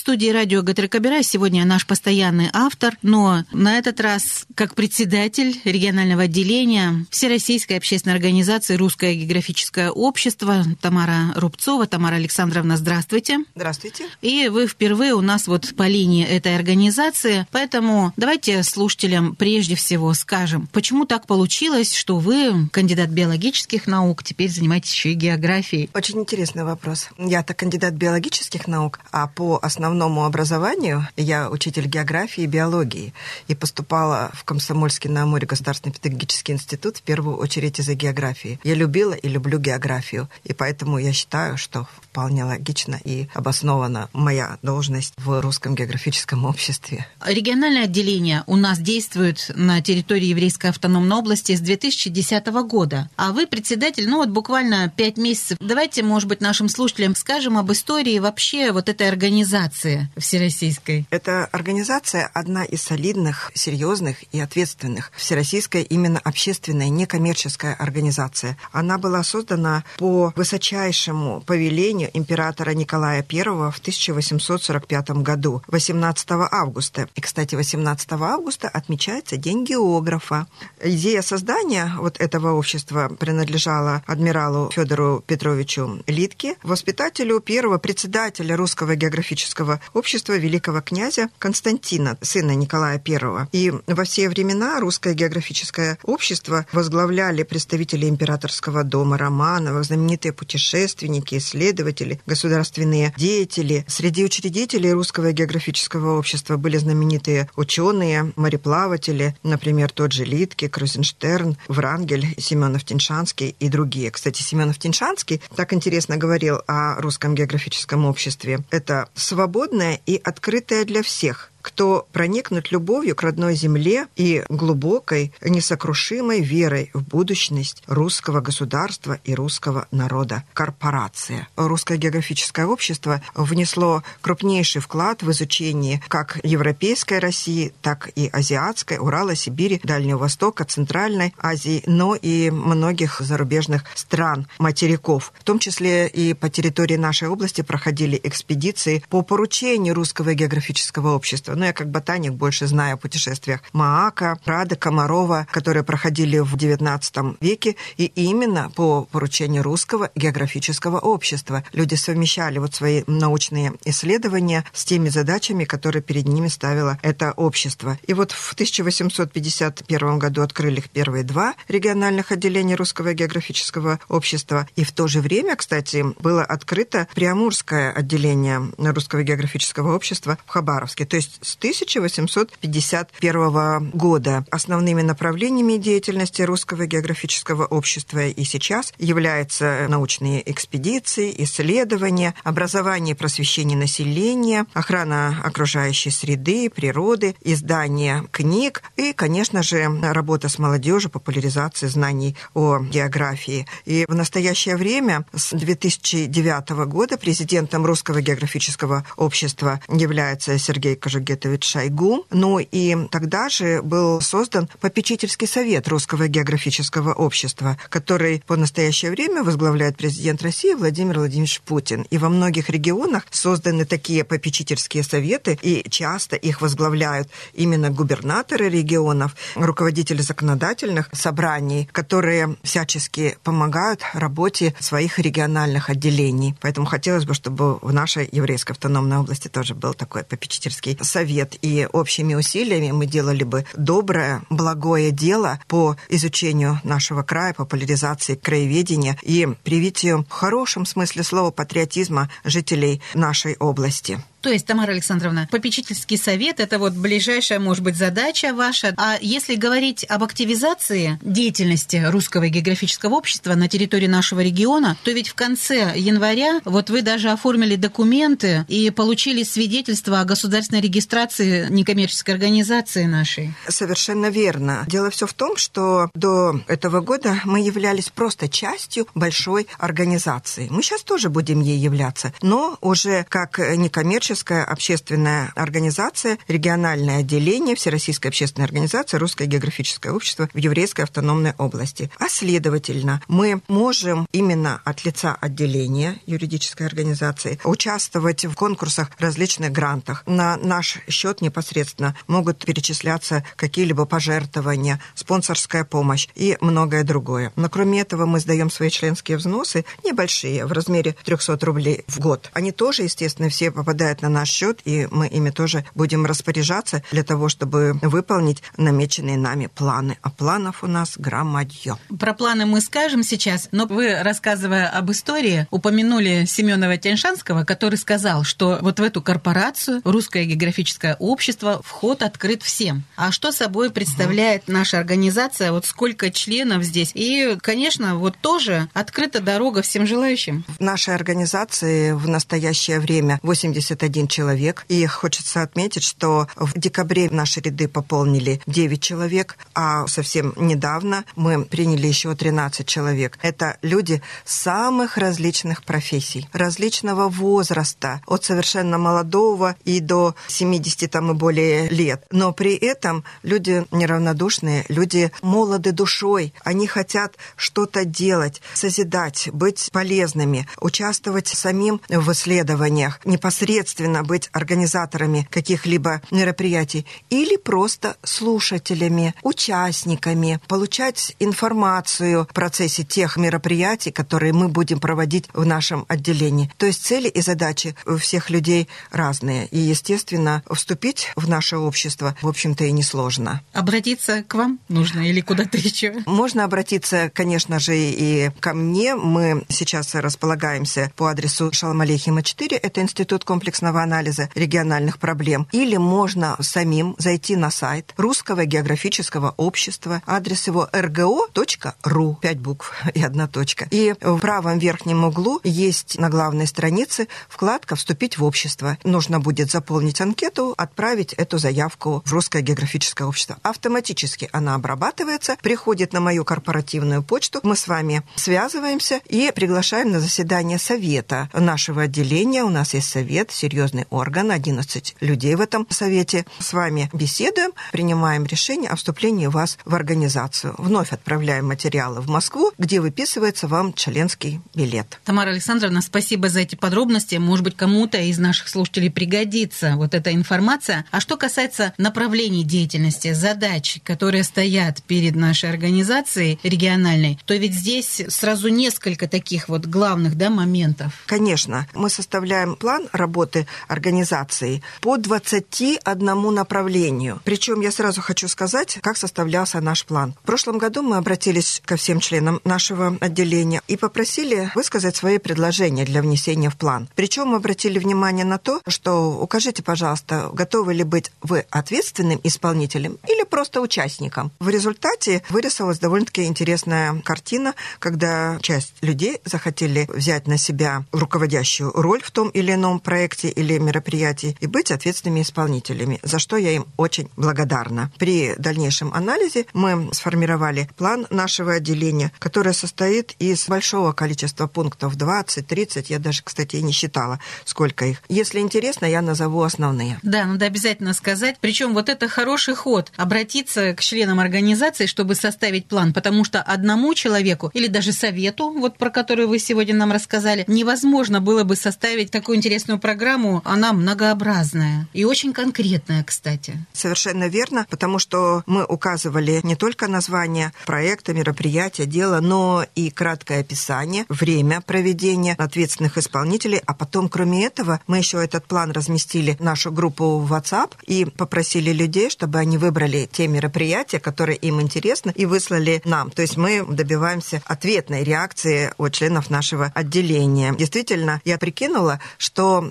студии радио Гатрикабира сегодня наш постоянный автор, но на этот раз как председатель регионального отделения Всероссийской общественной организации «Русское географическое общество» Тамара Рубцова. Тамара Александровна, здравствуйте. Здравствуйте. И вы впервые у нас вот по линии этой организации, поэтому давайте слушателям прежде всего скажем, почему так получилось, что вы, кандидат биологических наук, теперь занимаетесь еще и географией? Очень интересный вопрос. Я-то кандидат биологических наук, а по основному основному образованию я учитель географии и биологии и поступала в Комсомольский на Амуре государственный педагогический институт в первую очередь из-за географии. Я любила и люблю географию, и поэтому я считаю, что вполне логично и обоснована моя должность в Русском географическом обществе. Региональное отделение у нас действует на территории Еврейской автономной области с 2010 года, а вы председатель, ну вот буквально пять месяцев. Давайте, может быть, нашим слушателям скажем об истории вообще вот этой организации организации всероссийской? Эта организация одна из солидных, серьезных и ответственных. Всероссийская именно общественная, некоммерческая организация. Она была создана по высочайшему повелению императора Николая I в 1845 году, 18 августа. И, кстати, 18 августа отмечается День географа. Идея создания вот этого общества принадлежала адмиралу Федору Петровичу Литке, воспитателю первого председателя Русского географического общества великого князя Константина, сына Николая I. И во все времена русское географическое общество возглавляли представители императорского дома Романовых, знаменитые путешественники, исследователи, государственные деятели. Среди учредителей русского географического общества были знаменитые ученые, мореплаватели, например, тот же Литке, Крузенштерн, Врангель, Семенов-Тиншанский и другие. Кстати, Семенов-Тиншанский так интересно говорил о русском географическом обществе. Это свобода свободная и открытая для всех – кто проникнут любовью к родной земле и глубокой, несокрушимой верой в будущность русского государства и русского народа. Корпорация. Русское географическое общество внесло крупнейший вклад в изучение как европейской России, так и азиатской, Урала, Сибири, Дальнего Востока, Центральной Азии, но и многих зарубежных стран, материков. В том числе и по территории нашей области проходили экспедиции по поручению Русского географического общества ну, я как ботаник больше знаю о путешествиях Маака, Прада, Комарова, которые проходили в XIX веке, и именно по поручению русского географического общества. Люди совмещали вот свои научные исследования с теми задачами, которые перед ними ставило это общество. И вот в 1851 году открыли их первые два региональных отделения Русского географического общества. И в то же время, кстати, было открыто Приамурское отделение Русского географического общества в Хабаровске. То есть с 1851 года. Основными направлениями деятельности Русского географического общества и сейчас являются научные экспедиции, исследования, образование и просвещение населения, охрана окружающей среды, природы, издание книг и, конечно же, работа с молодежью, популяризация знаний о географии. И в настоящее время, с 2009 года, президентом Русского географического общества является Сергей Кожугетович Шойгу. Ну и тогда же был создан попечительский совет Русского географического общества, который по настоящее время возглавляет президент России Владимир Владимирович Путин. И во многих регионах созданы такие попечительские советы, и часто их возглавляют именно губернаторы регионов, руководители законодательных собраний, которые всячески помогают работе своих региональных отделений. Поэтому хотелось бы, чтобы в нашей еврейской автономной области тоже был такой попечительский совет. И общими усилиями мы делали бы доброе, благое дело по изучению нашего края, популяризации краеведения и привитию в хорошем смысле слова патриотизма жителей нашей области. То есть, Тамара Александровна, попечительский совет – это вот ближайшая, может быть, задача ваша. А если говорить об активизации деятельности Русского географического общества на территории нашего региона, то ведь в конце января вот вы даже оформили документы и получили свидетельство о государственной регистрации некоммерческой организации нашей. Совершенно верно. Дело все в том, что до этого года мы являлись просто частью большой организации. Мы сейчас тоже будем ей являться, но уже как некоммерческая некоммерческая общественная организация, региональное отделение Всероссийской общественной организации Русское географическое общество в Еврейской автономной области. А следовательно, мы можем именно от лица отделения юридической организации участвовать в конкурсах, различных грантах. На наш счет непосредственно могут перечисляться какие-либо пожертвования, спонсорская помощь и многое другое. Но кроме этого мы сдаем свои членские взносы небольшие, в размере 300 рублей в год. Они тоже, естественно, все попадают на на наш счет, и мы ими тоже будем распоряжаться для того, чтобы выполнить намеченные нами планы. А планов у нас громадье. Про планы мы скажем сейчас, но вы, рассказывая об истории, упомянули Семенова Тяньшанского, который сказал, что вот в эту корпорацию русское географическое общество вход открыт всем. А что собой представляет угу. наша организация, вот сколько членов здесь? И, конечно, вот тоже открыта дорога всем желающим. В нашей организации в настоящее время 80 51 человек. И хочется отметить, что в декабре наши ряды пополнили 9 человек, а совсем недавно мы приняли еще 13 человек. Это люди самых различных профессий, различного возраста, от совершенно молодого и до 70 там и более лет. Но при этом люди неравнодушные, люди молоды душой, они хотят что-то делать, созидать, быть полезными, участвовать самим в исследованиях непосредственно быть быть организаторами каких-либо мероприятий или просто слушателями, участниками, получать информацию в процессе тех мероприятий, которые мы будем проводить в нашем отделении. То есть цели и задачи у всех людей разные. И, естественно, вступить в наше общество, в общем-то, и несложно. Обратиться к вам нужно или куда-то еще? Можно обратиться, конечно же, и ко мне. Мы сейчас располагаемся по адресу Шалмалехима 4. Это Институт комплексного анализа анализа региональных проблем. Или можно самим зайти на сайт Русского географического общества. Адрес его rgo.ru. Пять букв и одна точка. И в правом верхнем углу есть на главной странице вкладка «Вступить в общество». Нужно будет заполнить анкету, отправить эту заявку в Русское географическое общество. Автоматически она обрабатывается, приходит на мою корпоративную почту. Мы с вами связываемся и приглашаем на заседание совета нашего отделения. У нас есть совет, серьезный орган, 11 людей в этом совете. С вами беседуем, принимаем решение о вступлении вас в организацию. Вновь отправляем материалы в Москву, где выписывается вам членский билет. Тамара Александровна, спасибо за эти подробности. Может быть, кому-то из наших слушателей пригодится вот эта информация. А что касается направлений деятельности, задач, которые стоят перед нашей организацией региональной, то ведь здесь сразу несколько таких вот главных да, моментов. Конечно. Мы составляем план работы организации по 21 направлению. Причем я сразу хочу сказать, как составлялся наш план. В прошлом году мы обратились ко всем членам нашего отделения и попросили высказать свои предложения для внесения в план. Причем мы обратили внимание на то, что укажите, пожалуйста, готовы ли быть вы ответственным исполнителем или просто участником. В результате вырисовалась довольно-таки интересная картина, когда часть людей захотели взять на себя руководящую роль в том или ином проекте или мероприятии и быть ответственными исполнителями, за что я им очень благодарна. При дальнейшем анализе мы сформировали план нашего отделения, которое состоит из большого количества пунктов, 20, 30, я даже, кстати, не считала, сколько их. Если интересно, я назову основные. Да, надо обязательно сказать. Причем вот это хороший ход – обратиться к членам организации, чтобы составить план, потому что одному человеку или даже совету, вот про который вы сегодня нам рассказали, невозможно было бы составить такую интересную программу. Она многообразная и очень конкретная, кстати. Совершенно верно, потому что мы указывали не только название проекта, мероприятия, дела, но и краткое описание, время проведения ответственных исполнителей, а потом, кроме этого, мы еще этот план разместили в нашу группу в WhatsApp и попросили людей, чтобы они выбрали те мероприятия, которые им интересны, и выслали нам. То есть мы добиваемся ответной реакции от членов нашего отделения. Действительно, я прикинула, что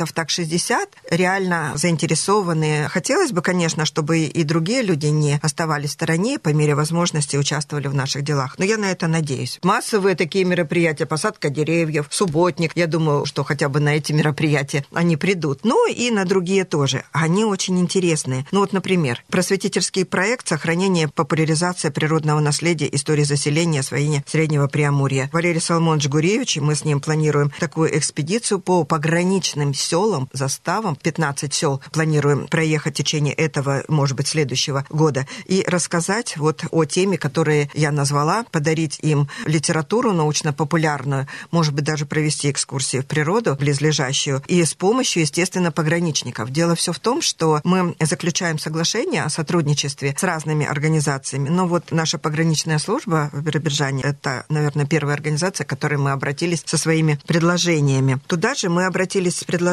процентов так 60 реально заинтересованы. Хотелось бы, конечно, чтобы и другие люди не оставались в стороне, по мере возможности участвовали в наших делах. Но я на это надеюсь. Массовые такие мероприятия, посадка деревьев, субботник, я думаю, что хотя бы на эти мероприятия они придут. Ну и на другие тоже. Они очень интересные. Ну вот, например, просветительский проект сохранения популяризация природного наследия, истории заселения, освоения Среднего Преамурья. Валерий Соломонович Гуревич, мы с ним планируем такую экспедицию по пограничным селам, заставам. 15 сел планируем проехать в течение этого, может быть, следующего года и рассказать вот о теме, которые я назвала, подарить им литературу научно-популярную, может быть, даже провести экскурсии в природу близлежащую и с помощью, естественно, пограничников. Дело все в том, что мы заключаем соглашение о сотрудничестве с разными организациями. Но вот наша пограничная служба в Биробиджане – это, наверное, первая организация, к которой мы обратились со своими предложениями. Туда же мы обратились с предложениями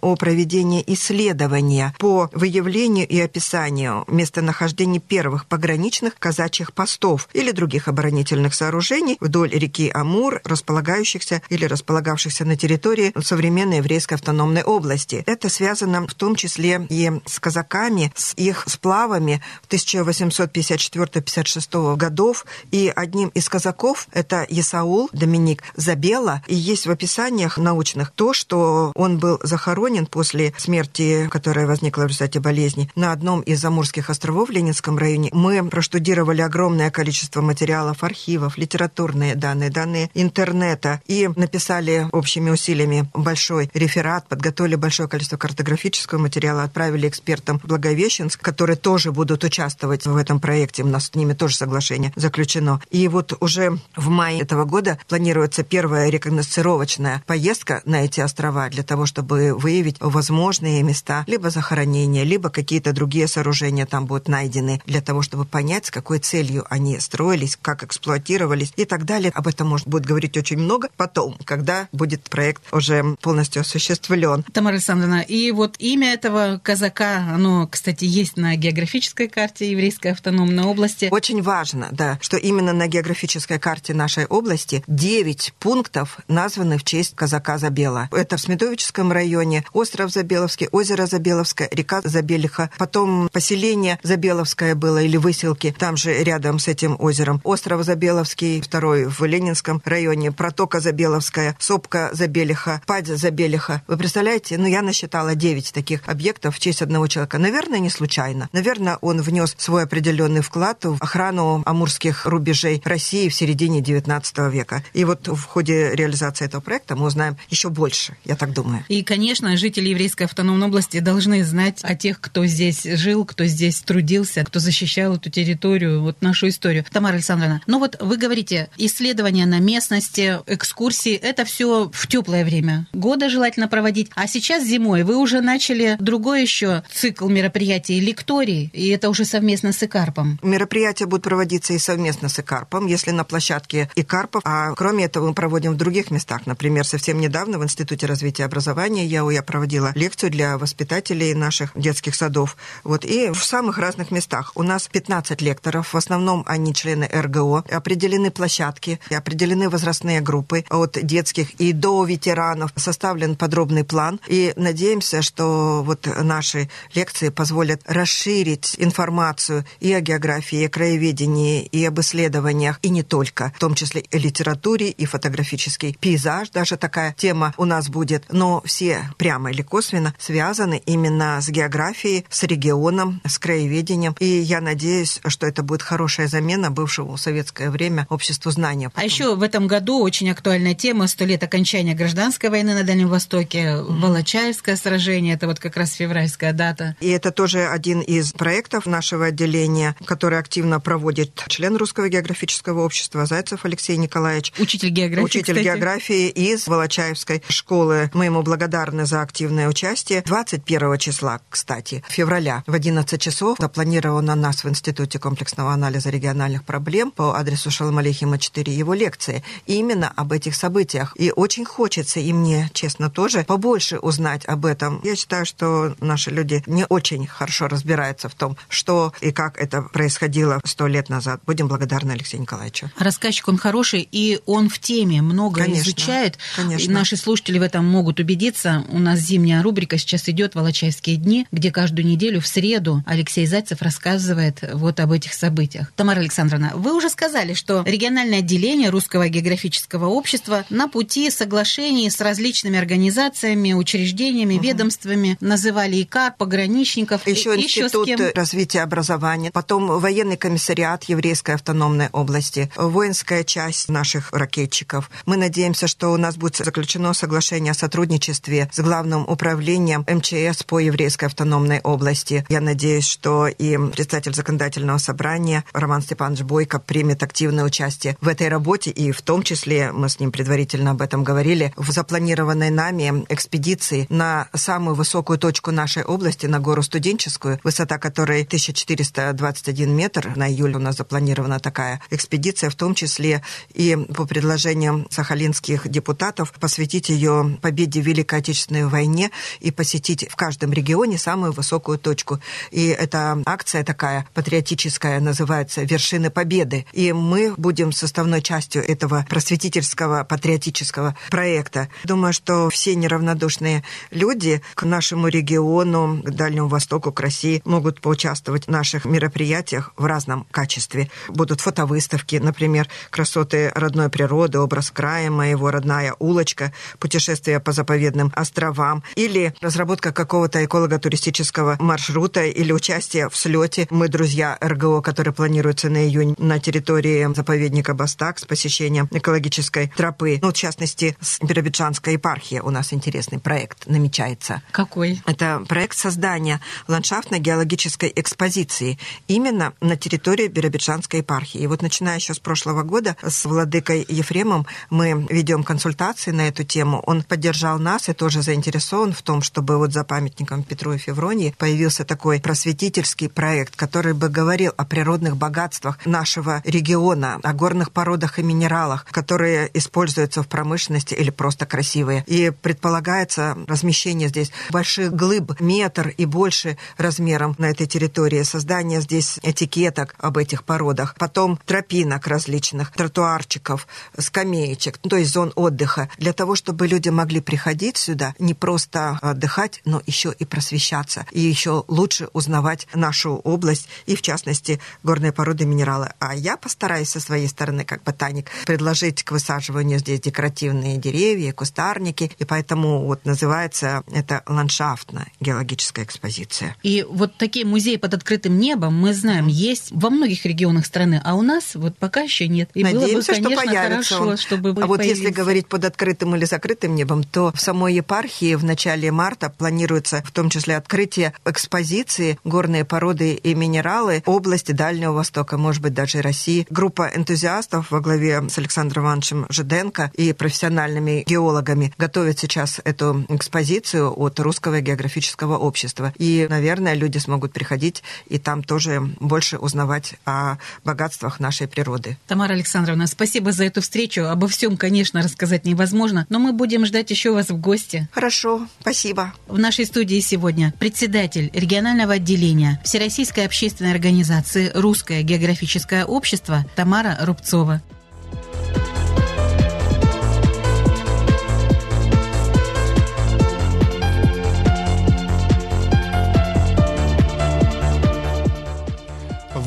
о проведении исследования по выявлению и описанию местонахождения первых пограничных казачьих постов или других оборонительных сооружений вдоль реки Амур, располагающихся или располагавшихся на территории современной еврейской автономной области. Это связано в том числе и с казаками, с их сплавами в 1854-56 годов. И одним из казаков это Исаул Доминик Забела. И есть в описаниях научных то, что он был захоронен после смерти, которая возникла в результате болезни, на одном из Амурских островов в Ленинском районе. Мы проштудировали огромное количество материалов, архивов, литературные данные, данные интернета и написали общими усилиями большой реферат, подготовили большое количество картографического материала, отправили экспертам в Благовещенск, которые тоже будут участвовать в этом проекте. У нас с ними тоже соглашение заключено. И вот уже в мае этого года планируется первая рекогносцировочная поездка на эти острова для того, чтобы выявить возможные места либо захоронения, либо какие-то другие сооружения там будут найдены для того, чтобы понять, с какой целью они строились, как эксплуатировались и так далее. Об этом можно будет говорить очень много потом, когда будет проект уже полностью осуществлен. Тамара Александровна, и вот имя этого казака, оно, кстати, есть на географической карте еврейской автономной области. Очень важно, да, что именно на географической карте нашей области 9 пунктов названы в честь казака Забела. Это в Смедовическом районе, остров Забеловский, озеро Забеловское, река Забелиха, потом поселение Забеловское было или выселки, там же рядом с этим озером. Остров Забеловский, второй в Ленинском районе, протока Забеловская, сопка Забелиха, падь Забелиха. Вы представляете, ну я насчитала 9 таких объектов в честь одного человека. Наверное, не случайно. Наверное, он внес свой определенный вклад в охрану амурских рубежей России в середине 19 века. И вот в ходе реализации этого проекта мы узнаем еще больше, я так думаю. И, конечно, жители еврейской автономной области должны знать о тех, кто здесь жил, кто здесь трудился, кто защищал эту территорию, вот нашу историю. Тамара Александровна, ну вот вы говорите, исследования на местности, экскурсии, это все в теплое время года желательно проводить. А сейчас зимой вы уже начали другой еще цикл мероприятий, лекторий, и это уже совместно с ИКАРПом. Мероприятия будут проводиться и совместно с ИКАРПом, если на площадке ИКАРПов, а кроме этого мы проводим в других местах. Например, совсем недавно в Институте развития образования воспитания ЯО я проводила лекцию для воспитателей наших детских садов. Вот, и в самых разных местах. У нас 15 лекторов, в основном они члены РГО. Определены площадки, определены возрастные группы от детских и до ветеранов. Составлен подробный план. И надеемся, что вот наши лекции позволят расширить информацию и о географии, и о краеведении, и об исследованиях, и не только, в том числе и литературе, и фотографический пейзаж, даже такая тема у нас будет. Но все прямо или косвенно связаны именно с географией, с регионом, с краеведением. И я надеюсь, что это будет хорошая замена бывшего в советское время обществу знания. А еще в этом году очень актуальная тема «Сто лет окончания гражданской войны на Дальнем Востоке». Волочаевское сражение, это вот как раз февральская дата. И это тоже один из проектов нашего отделения, который активно проводит член Русского географического общества Зайцев Алексей Николаевич. Учитель географии, Учитель кстати. географии из Волочаевской школы. Мы ему благодарны за активное участие. 21 числа, кстати, февраля в 11 часов запланировано нас в Институте комплексного анализа региональных проблем по адресу Шалмалихима 4 его лекции именно об этих событиях. И очень хочется, и мне, честно, тоже побольше узнать об этом. Я считаю, что наши люди не очень хорошо разбираются в том, что и как это происходило сто лет назад. Будем благодарны Алексею Николаевичу. Рассказчик он хороший, и он в теме много Конечно, изучает. конечно. И наши слушатели в этом могут убедиться. У нас зимняя рубрика сейчас идет «Волочаевские дни», где каждую неделю в среду Алексей Зайцев рассказывает вот об этих событиях. Тамара Александровна, вы уже сказали, что региональное отделение Русского географического общества на пути соглашений с различными организациями, учреждениями, Мгм. ведомствами называли ИКАР, пограничников. Еще и- Институт с кем. развития образования, потом военный комиссариат Еврейской автономной области, воинская часть наших ракетчиков. Мы надеемся, что у нас будет заключено соглашение о сотрудничестве с главным управлением МЧС по Еврейской автономной области. Я надеюсь, что и председатель законодательного собрания Роман Степанович Бойко примет активное участие в этой работе, и в том числе, мы с ним предварительно об этом говорили, в запланированной нами экспедиции на самую высокую точку нашей области, на гору Студенческую, высота которой 1421 метр. На июль у нас запланирована такая экспедиция, в том числе и по предложениям сахалинских депутатов посвятить ее победе в Великой Отечественной войне и посетить в каждом регионе самую высокую точку. И эта акция такая патриотическая называется «Вершины Победы». И мы будем составной частью этого просветительского патриотического проекта. Думаю, что все неравнодушные люди к нашему региону, к Дальнему Востоку, к России могут поучаствовать в наших мероприятиях в разном качестве. Будут фотовыставки, например, красоты родной природы, образ края моего, родная улочка, путешествия по заповедным островам или разработка какого-то эколого-туристического маршрута или участие в слете. Мы друзья РГО, который планируется на июнь на территории заповедника Бастак с посещением экологической тропы. Ну, в частности, с Биробиджанской епархии у нас интересный проект намечается. Какой? Это проект создания ландшафтно-геологической экспозиции именно на территории Биробиджанской епархии. И вот начиная еще с прошлого года с владыкой Ефремом мы ведем консультации на эту тему. Он поддержал нас и тоже заинтересован в том, чтобы вот за памятником Петру и Февронии появился такой просветительский проект, который бы говорил о природных богатствах нашего региона, о горных породах и минералах, которые используются в промышленности или просто красивые. И предполагается размещение здесь больших глыб, метр и больше размером на этой территории, создание здесь этикеток об этих породах, потом тропинок различных, тротуарчиков, скамеечек, ну, то есть зон отдыха, для того, чтобы люди могли приходить сюда не просто отдыхать, но еще и просвещаться, и еще лучше узнавать нашу область, и в частности горные породы минералы. А я постараюсь со своей стороны, как ботаник, предложить к высаживанию здесь декоративные деревья, кустарники, и поэтому вот называется это ландшафтно-геологическая экспозиция. И вот такие музеи под открытым небом, мы знаем, есть во многих регионах страны, а у нас вот пока еще нет. И Надеемся, было бы, конечно, что появится хорошо, он. чтобы А вот если говорить под открытым или закрытым небом, то в самой епархии в начале марта планируется в том числе открытие экспозиции «Горные породы и минералы области Дальнего Востока, может быть, даже России». Группа энтузиастов во главе с Александром Ивановичем Жиденко и профессиональными геологами готовит сейчас эту экспозицию от Русского географического общества. И, наверное, люди смогут приходить и там тоже больше узнавать о богатствах нашей природы. Тамара Александровна, спасибо за эту встречу. Обо всем, конечно, рассказать невозможно, но мы будем ждать еще вас в гости новости? Хорошо, спасибо. В нашей студии сегодня председатель регионального отделения Всероссийской общественной организации «Русское географическое общество» Тамара Рубцова.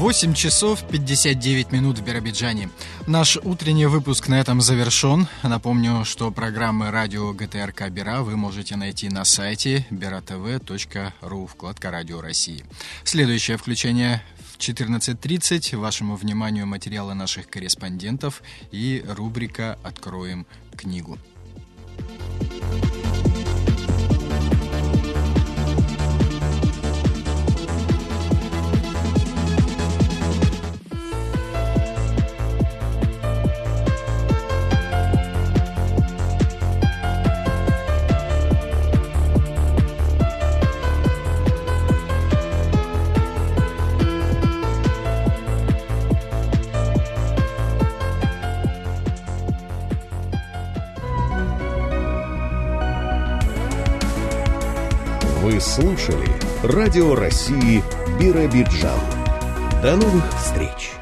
Восемь часов 59 минут в Биробиджане. Наш утренний выпуск на этом завершен. Напомню, что программы радио ГТРК Бера вы можете найти на сайте beratv.ru, вкладка «Радио России». Следующее включение в 14.30. Вашему вниманию материалы наших корреспондентов и рубрика «Откроем книгу». Вы слушали Радио России Биробиджан. До новых встреч!